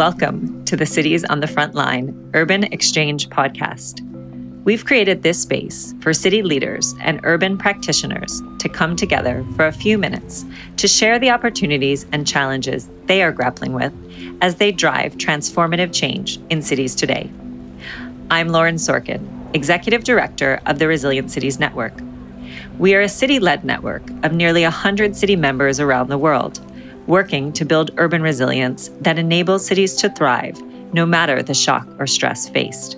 Welcome to the Cities on the Front Line Urban Exchange podcast. We've created this space for city leaders and urban practitioners to come together for a few minutes to share the opportunities and challenges they are grappling with as they drive transformative change in cities today. I'm Lauren Sorkin, Executive Director of the Resilient Cities Network. We are a city led network of nearly 100 city members around the world working to build urban resilience that enables cities to thrive no matter the shock or stress faced.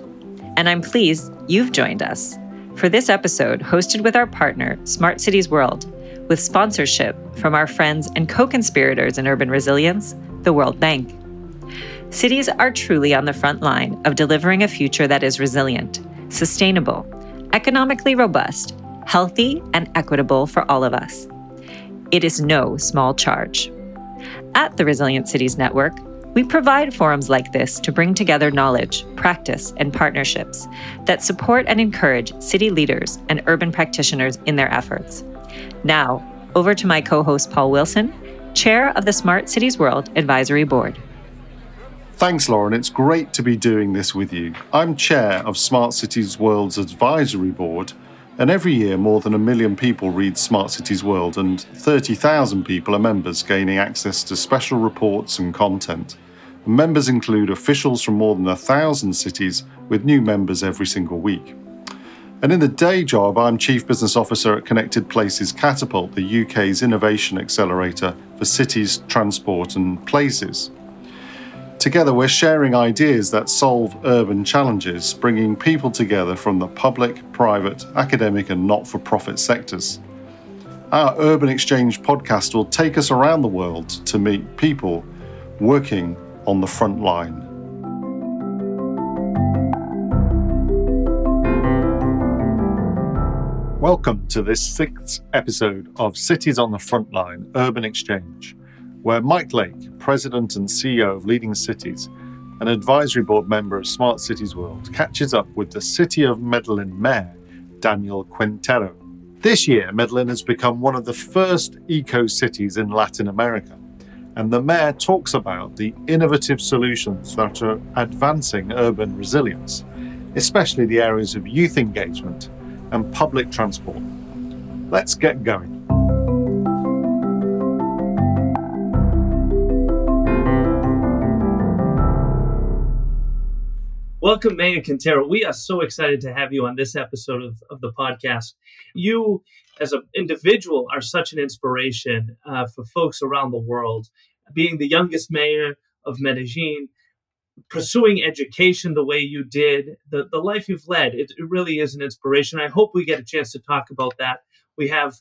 And I'm pleased you've joined us for this episode, hosted with our partner, Smart Cities World, with sponsorship from our friends and co conspirators in urban resilience, the World Bank. Cities are truly on the front line of delivering a future that is resilient, sustainable, economically robust, healthy, and equitable for all of us. It is no small charge. At the Resilient Cities Network, we provide forums like this to bring together knowledge, practice, and partnerships that support and encourage city leaders and urban practitioners in their efforts. Now, over to my co host, Paul Wilson, Chair of the Smart Cities World Advisory Board. Thanks, Lauren. It's great to be doing this with you. I'm Chair of Smart Cities World's Advisory Board and every year, more than a million people read Smart Cities World, and 30,000 people are members, gaining access to special reports and content. Members include officials from more than a thousand cities, with new members every single week. And in the day job, I'm Chief Business Officer at Connected Places Catapult, the UK's innovation accelerator for cities, transport, and places. Together, we're sharing ideas that solve urban challenges, bringing people together from the public, private, academic, and not for profit sectors. Our Urban Exchange podcast will take us around the world to meet people working on the front line. Welcome to this sixth episode of Cities on the Frontline Urban Exchange where Mike Lake, President and CEO of Leading Cities, an advisory board member of Smart Cities World, catches up with the City of Medellin Mayor, Daniel Quintero. This year, Medellin has become one of the first eco cities in Latin America, and the mayor talks about the innovative solutions that are advancing urban resilience, especially the areas of youth engagement and public transport. Let's get going. Welcome, Mayor Quintero. We are so excited to have you on this episode of, of the podcast. You, as an individual, are such an inspiration uh, for folks around the world. Being the youngest mayor of Medellin, pursuing education the way you did, the, the life you've led, it, it really is an inspiration. I hope we get a chance to talk about that. We have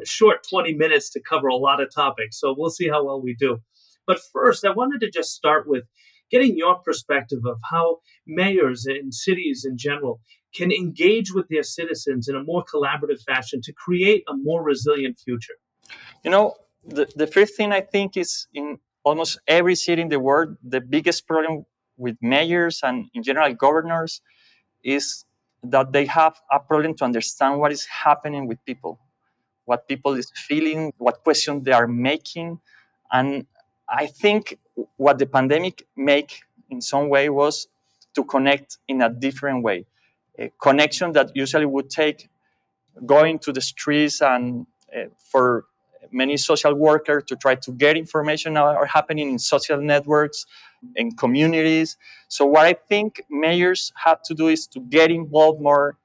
a short 20 minutes to cover a lot of topics, so we'll see how well we do. But first, I wanted to just start with getting your perspective of how mayors and cities in general can engage with their citizens in a more collaborative fashion to create a more resilient future. You know, the, the first thing I think is in almost every city in the world, the biggest problem with mayors and in general governors is that they have a problem to understand what is happening with people, what people is feeling, what questions they are making. And I think what the pandemic make in some way was to connect in a different way. A connection that usually would take going to the streets and uh, for many social workers to try to get information are happening in social networks in communities so what i think mayors have to do is to get involved more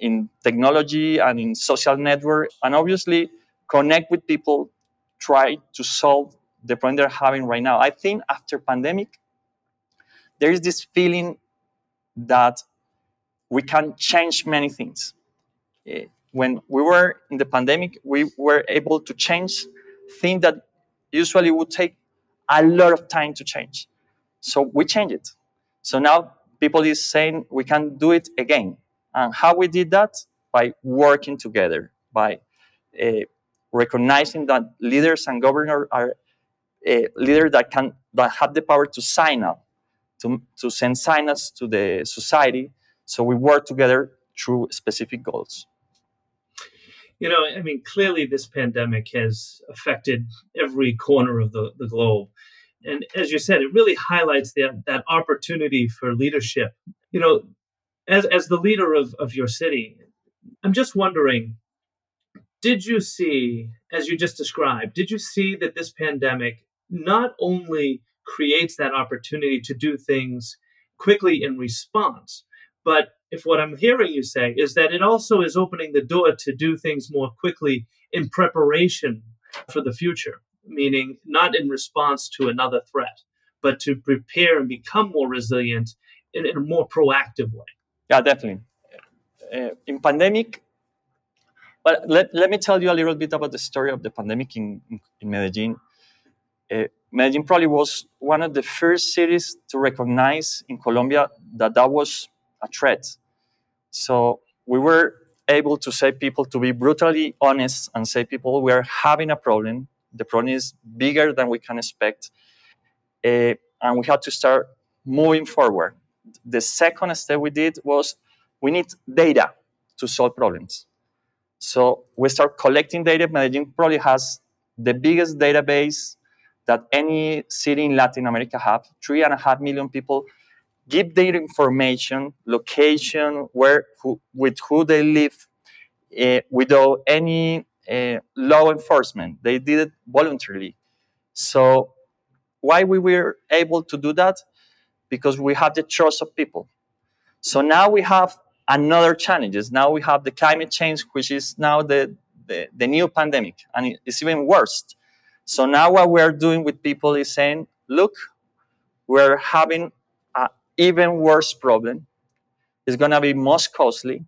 in technology and in social network and obviously connect with people try to solve the problem they're having right now. I think after pandemic, there is this feeling that we can change many things. Eh, when we were in the pandemic, we were able to change things that usually would take a lot of time to change. So we changed it. So now people is saying we can do it again. And how we did that? By working together, by uh, recognizing that leaders and governors are a leader that can that have the power to sign up, to, to send signals to the society. So we work together through specific goals. You know, I mean, clearly this pandemic has affected every corner of the, the globe. And as you said, it really highlights that, that opportunity for leadership. You know, as, as the leader of, of your city, I'm just wondering did you see, as you just described, did you see that this pandemic not only creates that opportunity to do things quickly in response, but if what I'm hearing you say is that it also is opening the door to do things more quickly in preparation for the future, meaning not in response to another threat, but to prepare and become more resilient in, in a more proactive way. Yeah, definitely. Uh, in pandemic, but let, let me tell you a little bit about the story of the pandemic in, in Medellin. Uh, Medellin probably was one of the first cities to recognize in Colombia that that was a threat. So we were able to say people to be brutally honest and say people we are having a problem. The problem is bigger than we can expect, uh, and we had to start moving forward. The second step we did was we need data to solve problems. So we start collecting data. Medellin probably has the biggest database that any city in Latin America have. Three and a half million people give their information, location, where, who, with who they live, uh, without any uh, law enforcement. They did it voluntarily. So why we were able to do that? Because we have the trust of people. So now we have another challenges. Now we have the climate change, which is now the, the, the new pandemic, and it's even worse. So now what we're doing with people is saying, look, we're having an even worse problem. It's going to be most costly,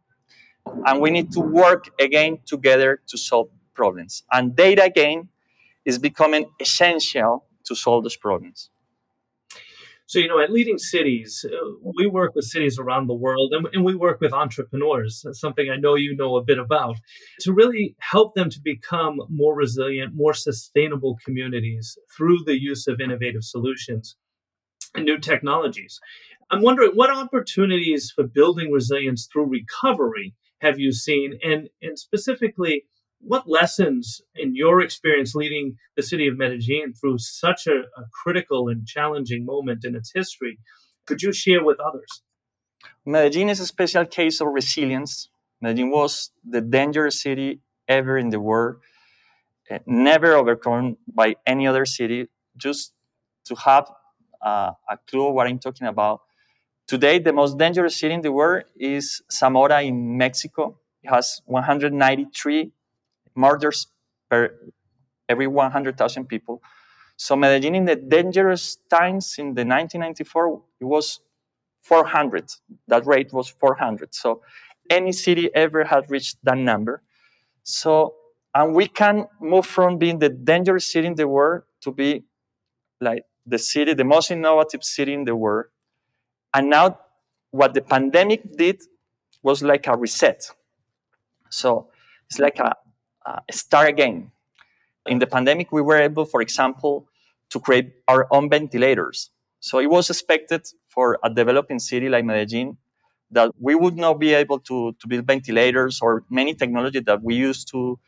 and we need to work again together to solve problems. And data again is becoming essential to solve those problems. So, you know, at Leading Cities, uh, we work with cities around the world and, we work with entrepreneurs. Something I know you know a bit about to really help them to become more resilient, more sustainable communities through the use of innovative solutions and new technologies. I'm wondering what opportunities for building resilience through recovery have you seen? And, and specifically, what lessons in your experience leading the city of Medellin through such a, a, critical and challenging moment in its history could you share with others? Medellin is a special case of resilience. Medellin was the dangerous city ever in the world, uh, never overcome by any other city. Just to have uh, a clue of what I'm talking about, today the most dangerous city in the world is Zamora in Mexico. It has 193 murders per every 100,000 people. So Medellin in the dangerous times in the 1994, it was 400. That rate was 400. So any city ever had reached that number. So, and we can move from being the dangerous city in the world to be like the city, the most innovative city in the world. And now what the pandemic did was like a reset. So it's like a, uh, start again. In the pandemic, we were able, for example, to create our own ventilators. So it was expected for a developing city like Medellin that we would not be able to, to build ventilators or many technology that we use to,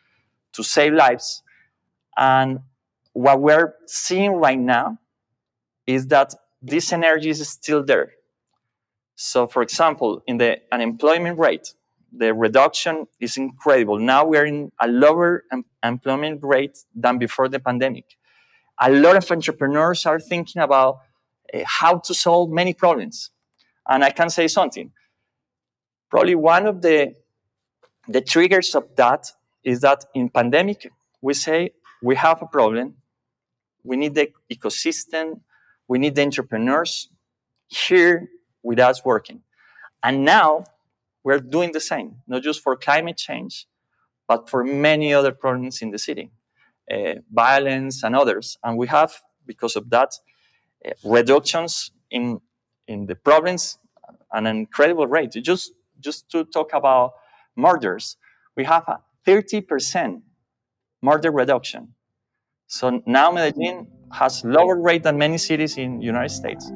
to save lives. And what we're seeing right now is that this energy is still there. So, for example, in the unemployment rate, the reduction is incredible. Now we're in a lower em- employment rate than before the pandemic. A lot of entrepreneurs are thinking about uh, how to solve many problems. And I can say something. Probably one of the, the triggers of that is that in pandemic, we say we have a problem. We need the ecosystem. We need the entrepreneurs here with us working. And now we're doing the same, not just for climate change, but for many other problems in the city, uh, violence and others. And we have, because of that, uh, reductions in in the problems an incredible rate. Just just to talk about murders, we have a 30% murder reduction. So now Medellin has lower rate than many cities in United States.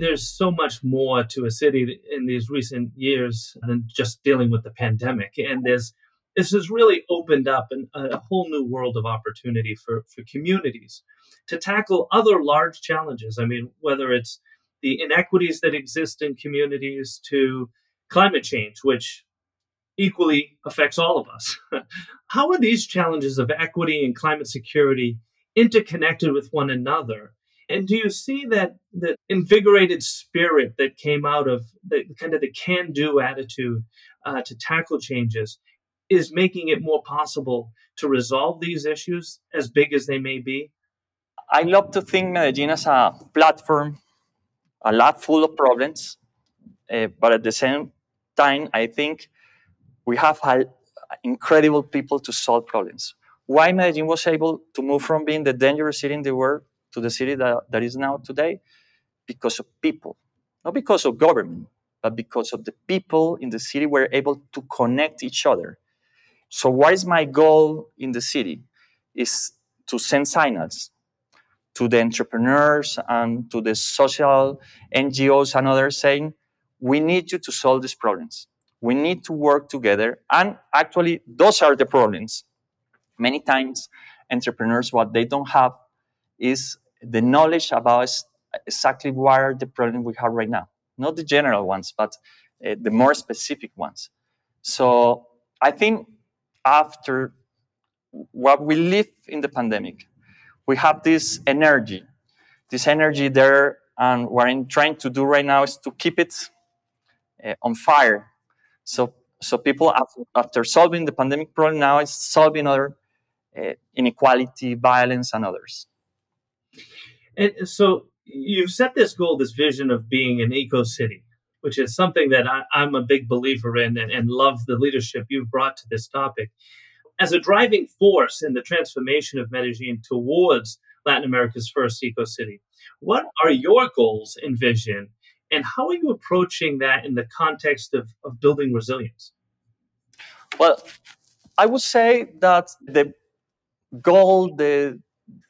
There's so much more to a city in these recent years than just dealing with the pandemic. And there's this has really opened up an, a whole new world of opportunity for, for communities to tackle other large challenges. I mean, whether it's the inequities that exist in communities to climate change, which equally affects all of us. How are these challenges of equity and climate security interconnected with one another? And do you see that the invigorated spirit that came out of the kind of the can-do attitude uh, to tackle changes is making it more possible to resolve these issues, as big as they may be? I love to think Medellin as a platform, a lot full of problems, uh, but at the same time, I think we have had incredible people to solve problems. Why Medellin was able to move from being the dangerous city in the world to the city that, that is now today? Because of people, not because of government, but because of the people in the city were able to connect each other. So, what is my goal in the city? Is to send signals to the entrepreneurs and to the social NGOs and others saying, we need you to solve these problems. We need to work together. And actually, those are the problems. Many times, entrepreneurs, what they don't have is the knowledge about exactly what are the problems we have right now. Not the general ones, but uh, the more specific ones. So I think after what we live in the pandemic, we have this energy, this energy there, and what I'm trying to do right now is to keep it uh, on fire. So, so people after, after, solving the pandemic problem now is solving other uh, inequality, violence, and others. And so you've set this goal, this vision of being an eco city, which is something that I, am a big believer in and, and love the leadership you've brought to this topic. As a driving force in the transformation of Medellin towards Latin America's first eco city, what are your goals and vision, and how are you approaching that in the context of, of building resilience? Well, I would say that the goal, the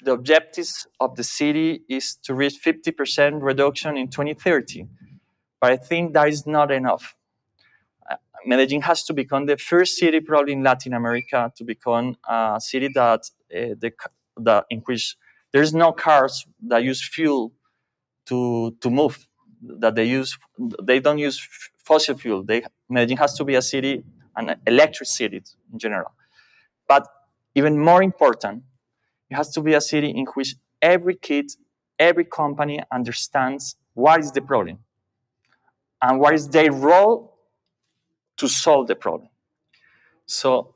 the objectives of the city is to reach 50% reduction in 2030. But I think that is not enough. Uh, Medellin has to become the first city, probably in Latin America, to become a city that, uh, the, the, in which there's no cars that use fuel to, to move, that they use, they don't use fossil fuel. They, Medellin has to be a city, an electric city in general. But even more important, it has to be a city in which every kid, every company understands what is the problem and what is their role to solve the problem. So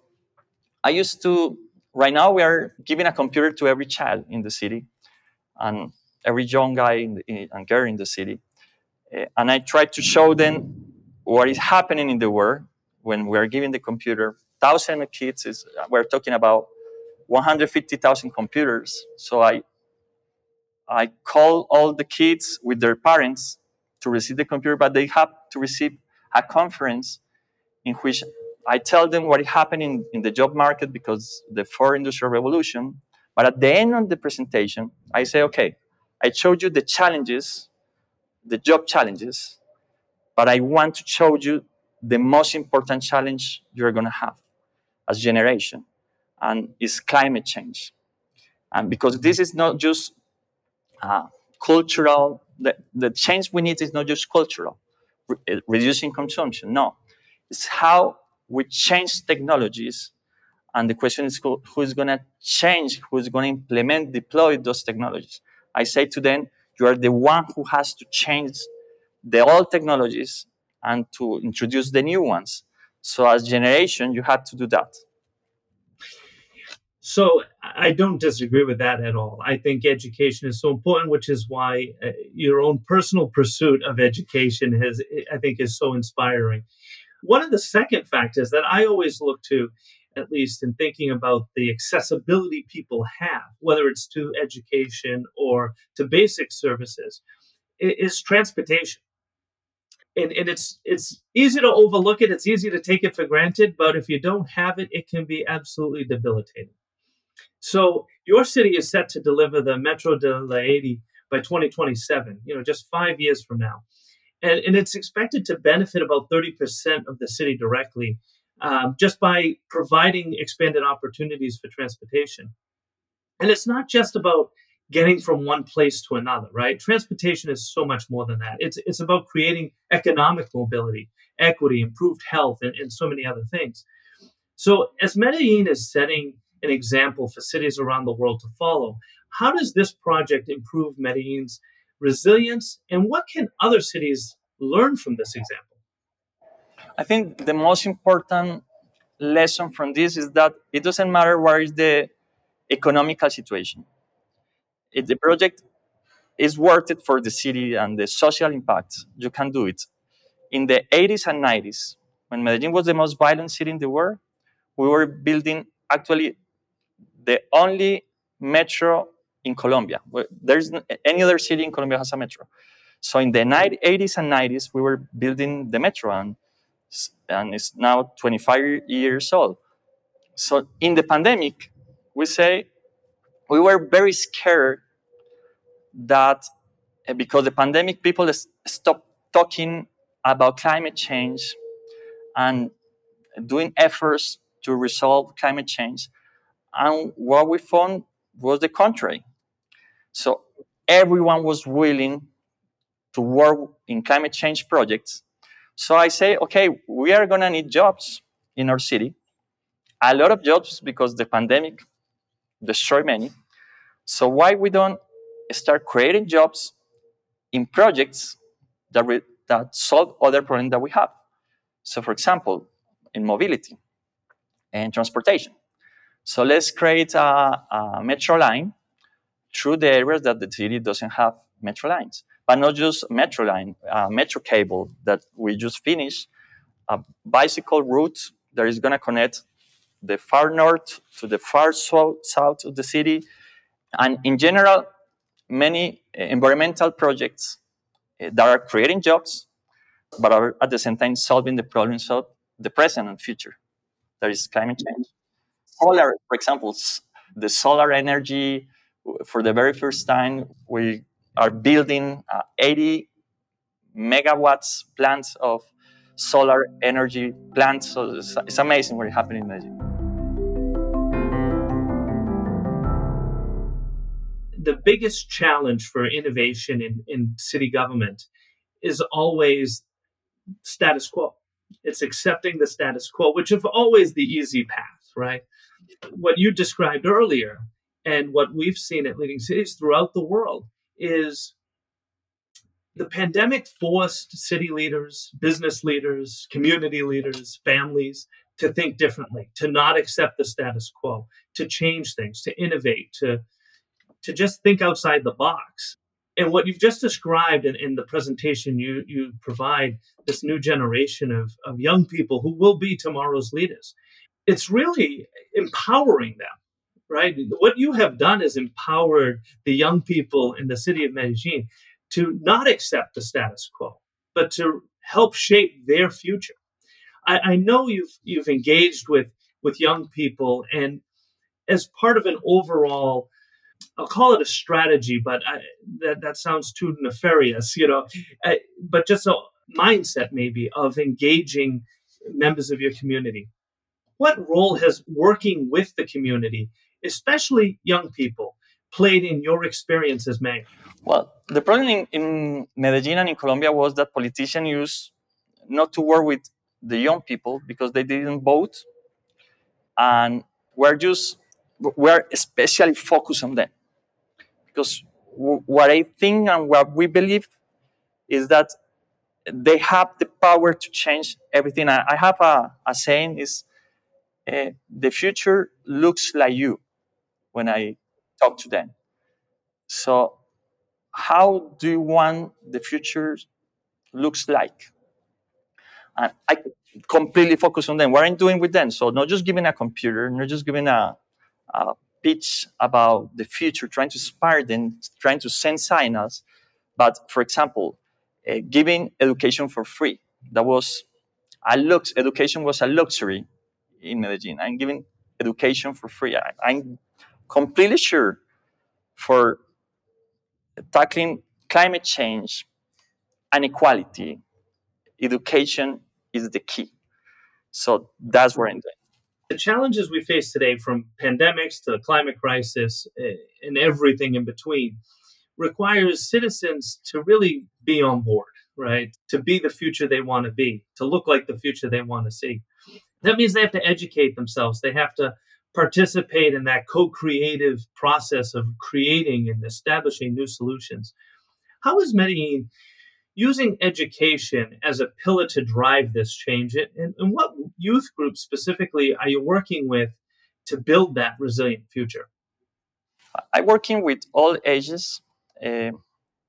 I used to, right now, we are giving a computer to every child in the city and every young guy the, and girl in the city. Uh, and I try to show them what is happening in the world when we are giving the computer. Thousands of kids is we're talking about 150,000 computers. So I, I call all the kids with their parents to receive the computer, but they have to receive a conference in which I tell them what is happening in the job market because the fourth industrial revolution. But at the end of the presentation, I say, okay, I showed you the challenges, the job challenges, but I want to show you the most important challenge you're going to have as generation and is climate change. And because this is not just uh, cultural, the, the change we need is not just cultural, re- uh, reducing consumption. No, it's how we change technologies. And the question is who, who is going to change, who is going to implement, deploy those technologies. I say to them, you are the one who has to change the old technologies and to introduce the new ones. So as generation, you have to do that. So I don't disagree with that at all. I think education is so important, which is why uh, your own personal pursuit of education has, I think, is so inspiring. One of the second factors that I always look to, at least in thinking about the accessibility people have, whether it's to education or to basic services, is transportation. And, and it's it's easy to overlook it. It's easy to take it for granted, but if you don't have it, it can be absolutely debilitating. So your city is set to deliver the Metro de la 80 by 2027, you know, just five years from now. And, and it's expected to benefit about 30% of the city directly um, just by providing expanded opportunities for transportation. And it's not just about getting from one place to another, right? Transportation is so much more than that. It's, it's about creating economic mobility, equity, improved health, and, and so many other things. So, as Medellin is setting an example for cities around the world to follow, how does this project improve Medellin's resilience, and what can other cities learn from this example? I think the most important lesson from this is that it doesn't matter what is the economical situation. If the project is worth it for the city and the social impact, you can do it. In the 80s and 90s, when Medellin was the most violent city in the world, we were building actually the only metro in Colombia. There's any other city in Colombia has a metro. So in the 80s and 90s, we were building the metro, and, and it's now 25 years old. So in the pandemic, we say we were very scared that eh, because the pandemic, people stopped talking about climate change and doing efforts to resolve climate change. And what we found was the contrary. So everyone was willing to work in climate change projects. So I say, okay, we are going to need jobs in our city. A lot of jobs because the pandemic destroyed many. So why we don't start creating jobs in projects that, re- that solve other problems that we have? So for example, in mobility and transportation. So let's create a, a metro line through the areas that the city doesn't have metro lines. But not just metro line, uh, metro cable that we just finished, a bicycle route that is going to connect the far north to the far south, south of the city. And in general, many environmental projects uh, that are creating jobs, but are at the same time solving the problems of the present and future. There is climate change. Solar, for example, the solar energy for the very first time, we are building uh, 80 megawatts plants of solar energy plants. So it's, it's amazing what's happening in Medellin. The biggest challenge for innovation in, in city government is always status quo. It's accepting the status quo, which is always the easy path, right? What you described earlier and what we've seen at leading cities throughout the world is the pandemic forced city leaders, business leaders, community leaders, families to think differently, to not accept the status quo, to change things, to innovate, to, to just think outside the box. And what you've just described in, in the presentation you, you provide, this new generation of, of young people who will be tomorrow's leaders, it's really empowering them right? What you have done is empowered the young people in the city of Medellin to not accept the status quo, but to help shape their future. I, I know you've you've engaged with with young people, and as part of an overall, I'll call it a strategy, but I, that that sounds too nefarious, you know. I, but just a mindset maybe of engaging members of your community. What role has working with the community especially young people, played in your experience as mayor? Well, the problem in, in Medellin and in Colombia was that politicians used not to work with the young people because they didn't vote, and we're just we're especially focused on them because w- what I think and what we believe is that they have the power to change everything. I, I have a, a saying is uh, the future looks like you when I talk to them. So, how do you want the future looks like? And I completely focus on them. What I'm doing with them. So, not just giving a computer, not just giving a, a pitch about the future, trying to inspire them, trying to send signals. But, for example, uh, giving education for free. That was a lux. Education was a luxury in Medellin. I'm giving education for free. I, I'm completely sure for tackling climate change and equality, education is the key. So that's what I'm doing. The challenges we face today, from pandemics to climate crisis eh, and everything in between, requires citizens to really be on board, right? To be the future they want to be, to look like the future they want to see. That means they have to educate themselves. They have to participate in that co creative process of creating and establishing new solutions. How is Medellin using education as a pillar to drive this change? And, and what youth groups specifically are you working with to build that resilient future? I'm working with all ages. Uh,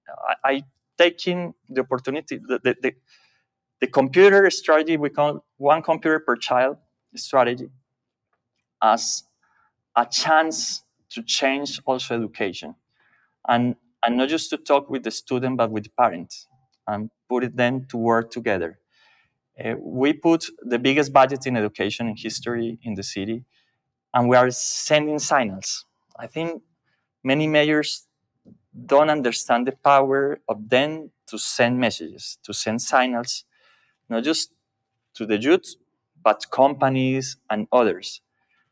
I, I taking the opportunity, the, the, the, the computer strategy, we call one computer per child strategy as a chance to change also education. And, and not just to talk with the student, but with the parents and put them to work together. Uh, we put the biggest budget in education in history in the city, and we are sending signals. I think many mayors don't understand the power of them to send messages, to send signals, not just to the youth, but companies and others.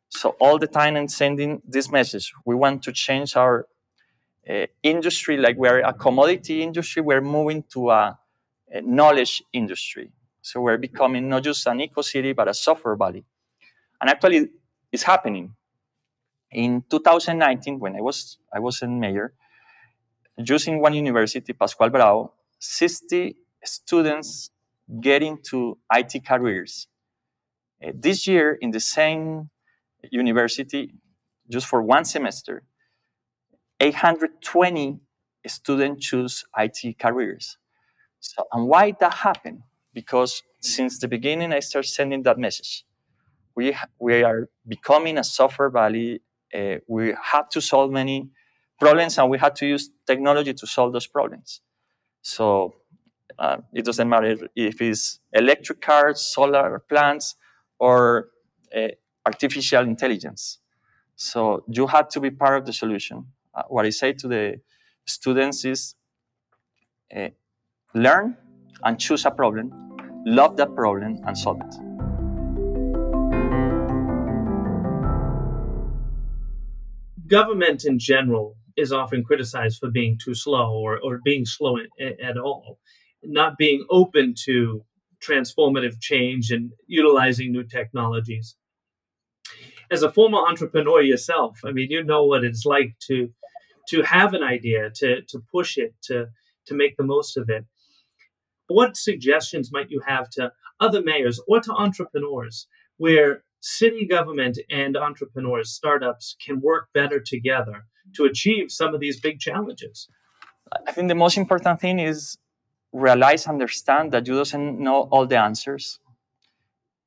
So all the time I'm sending this message. We want to change our uh, industry, like we're a commodity industry, we're moving to a, a, knowledge industry. So we're becoming not just an eco city, but a software valley. And actually, it's happening. In 2019, when I was I was in mayor, using one university, Pascual Bravo, 60 students get into IT careers. Uh, this year, in the same university, just for one semester, 820 students choose IT careers. So, and why that happened? Because since the beginning, I started sending that message. We, we are becoming a software valley. Uh, we have to solve many problems, and we had to use technology to solve those problems. So uh, it doesn't matter if it's electric cars, solar plants, or uh, artificial intelligence. So you have to be part of the solution. Uh, what I say to the students is uh, learn and choose a problem, love that problem, and solve it. Government in general is often criticized for being too slow or, or being slow at, at all, not being open to transformative change and utilizing new technologies as a former entrepreneur yourself, I mean, you know what it's like to to have an idea, to to push it, to to make the most of it. What suggestions might you have to other mayors or to entrepreneurs where city government and entrepreneurs, startups can work better together to achieve some of these big challenges? I think the most important thing is realize, understand that you doesn't know all the answers.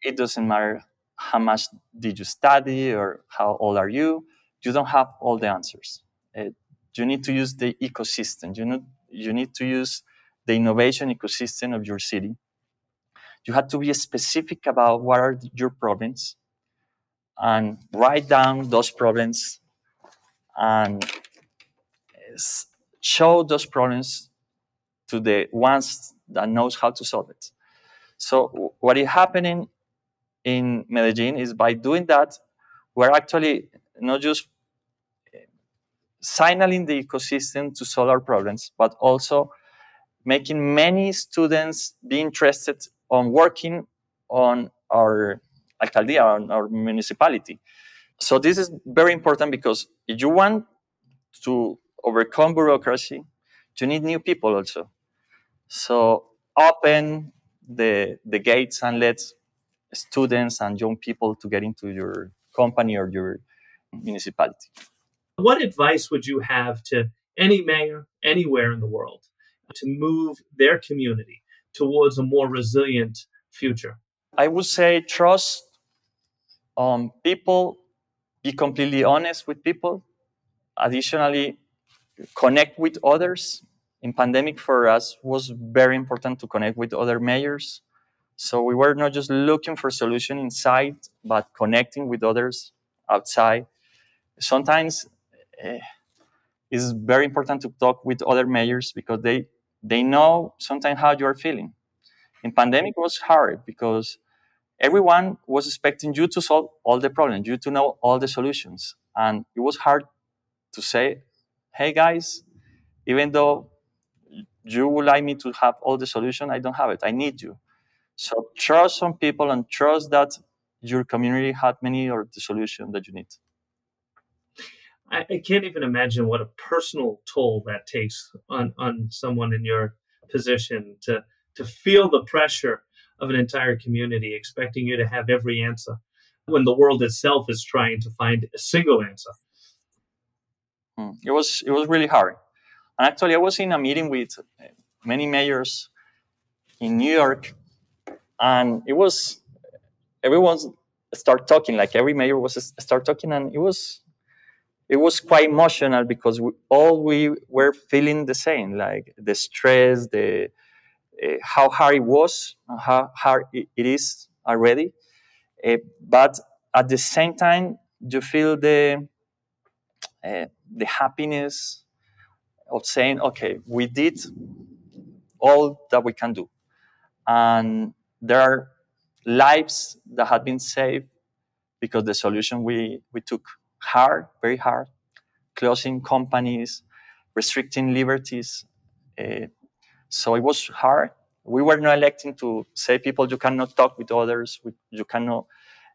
It doesn't matter how much did you study or how old are you you don't have all the answers. Uh, you need to use the ecosystem. You need, you need to use the innovation ecosystem of your city. You have to be specific about what are your problems and write down those problems and show those problems to the ones that knows how to solve it so what is happening in Medellin is by doing that, we're actually not just signaling the ecosystem to solve our problems, but also making many students be interested on working on our alcaldía, on our municipality. So this is very important because if you want to overcome bureaucracy, you need new people also. So open the, the gates and let's students and young people to get into your company or your municipality. What advice would you have to any mayor anywhere in the world to move their community towards a more resilient future? I would say trust um, people, be completely honest with people. Additionally, connect with others. In pandemic for us was very important to connect with other mayors so we were not just looking for solution inside, but connecting with others outside. Sometimes uh, it's very important to talk with other mayors because they they know sometimes how you are feeling. In pandemic was hard because everyone was expecting you to solve all the problems, you to know all the solutions. And it was hard to say, hey guys, even though you would like me to have all the solution, I don't have it. I need you. So trust some people and trust that your community had many or the solution that you need. I, I can't even imagine what a personal toll that takes on, on someone in your position to to feel the pressure of an entire community expecting you to have every answer when the world itself is trying to find a single answer. Hmm. It was it was really hard. And actually, I was in a meeting with many mayors in New York, and it was everyone start talking. Like every mayor was start talking, and it was it was quite emotional because we, all we were feeling the same, like the stress, the uh, how hard it was, how hard it is already. Uh, but at the same time, you feel the uh, the happiness of saying, okay, we did all that we can do, and there are lives that have been saved because the solution we we took hard, very hard, closing companies, restricting liberties. Uh, so it was hard. We were not electing to say people you cannot talk with others, you cannot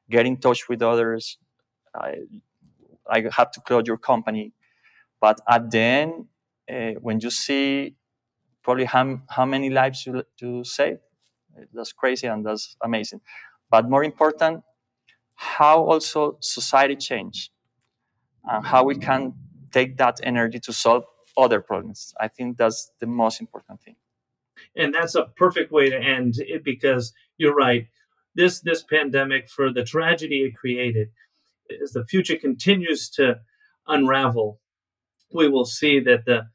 get in touch with others. I, I have to close your company. But at the end, uh, when you see probably how, how many lives you, you save, that's crazy and that's amazing. But more important, how also society changed and how we can take that energy to solve other problems. I think that's the most important thing. And that's a perfect way to end it because you're right. This this pandemic for the tragedy it created, as the future continues to unravel, we will see that the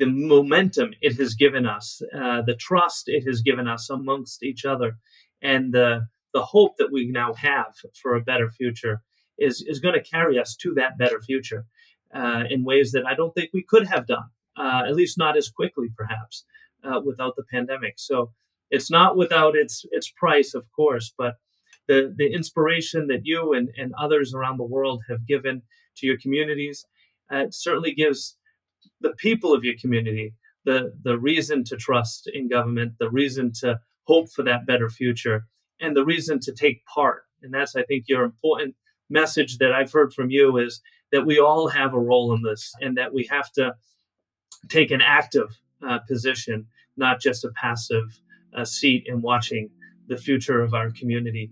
the momentum it has given us, uh, the trust it has given us amongst each other, and the the hope that we now have for a better future is is going to carry us to that better future uh, in ways that I don't think we could have done, uh, at least not as quickly, perhaps, uh, without the pandemic. So it's not without its its price, of course, but the the inspiration that you and, and others around the world have given to your communities uh, certainly gives the people of your community the the reason to trust in government, the reason to hope for that better future, and the reason to take part. And that's, I think, your important message that I've heard from you is that we all have a role in this and that we have to take an active uh, position, not just a passive uh, seat in watching the future of our community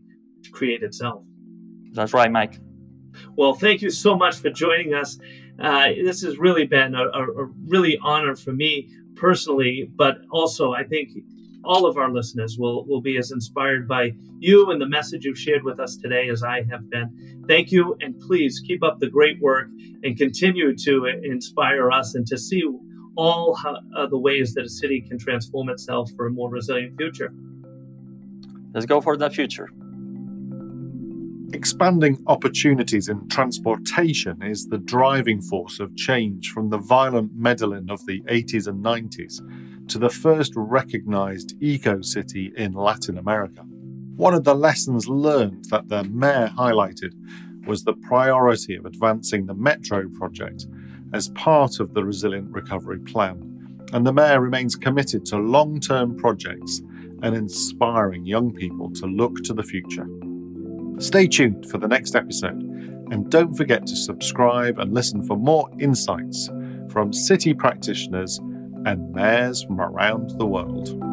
create itself. That's right, Mike. Well, thank you so much for joining us. Uh, this has really been a, a, a really honor for me personally, but also I think all of our listeners will, will be as inspired by you and the message you've shared with us today as I have been. Thank you, and please keep up the great work and continue to inspire us and to see all how, uh, the ways that a city can transform itself for a more resilient future. Let's go for that future. Expanding opportunities in transportation is the driving force of change from the violent Medellin of the 80s and 90s to the first recognized eco city in Latin America. One of the lessons learned that the mayor highlighted was the priority of advancing the metro project as part of the Resilient Recovery Plan, and the mayor remains committed to long term projects and inspiring young people to look to the future. Stay tuned for the next episode, and don't forget to subscribe and listen for more insights from city practitioners and mayors from around the world.